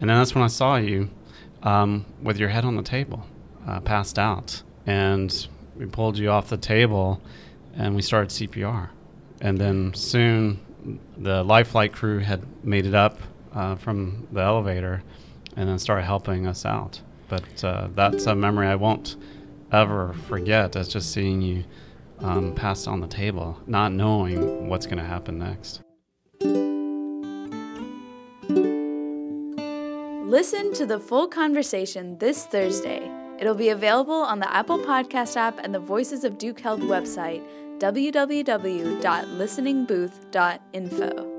And then that's when I saw you um, with your head on the table, uh, passed out. And we pulled you off the table and we started CPR. And then soon the life flight crew had made it up uh, from the elevator and then started helping us out. But uh, that's a memory I won't ever forget. That's just seeing you um, passed on the table, not knowing what's going to happen next. Listen to the full conversation this Thursday. It'll be available on the Apple Podcast app and the Voices of Duke Health website, www.listeningbooth.info.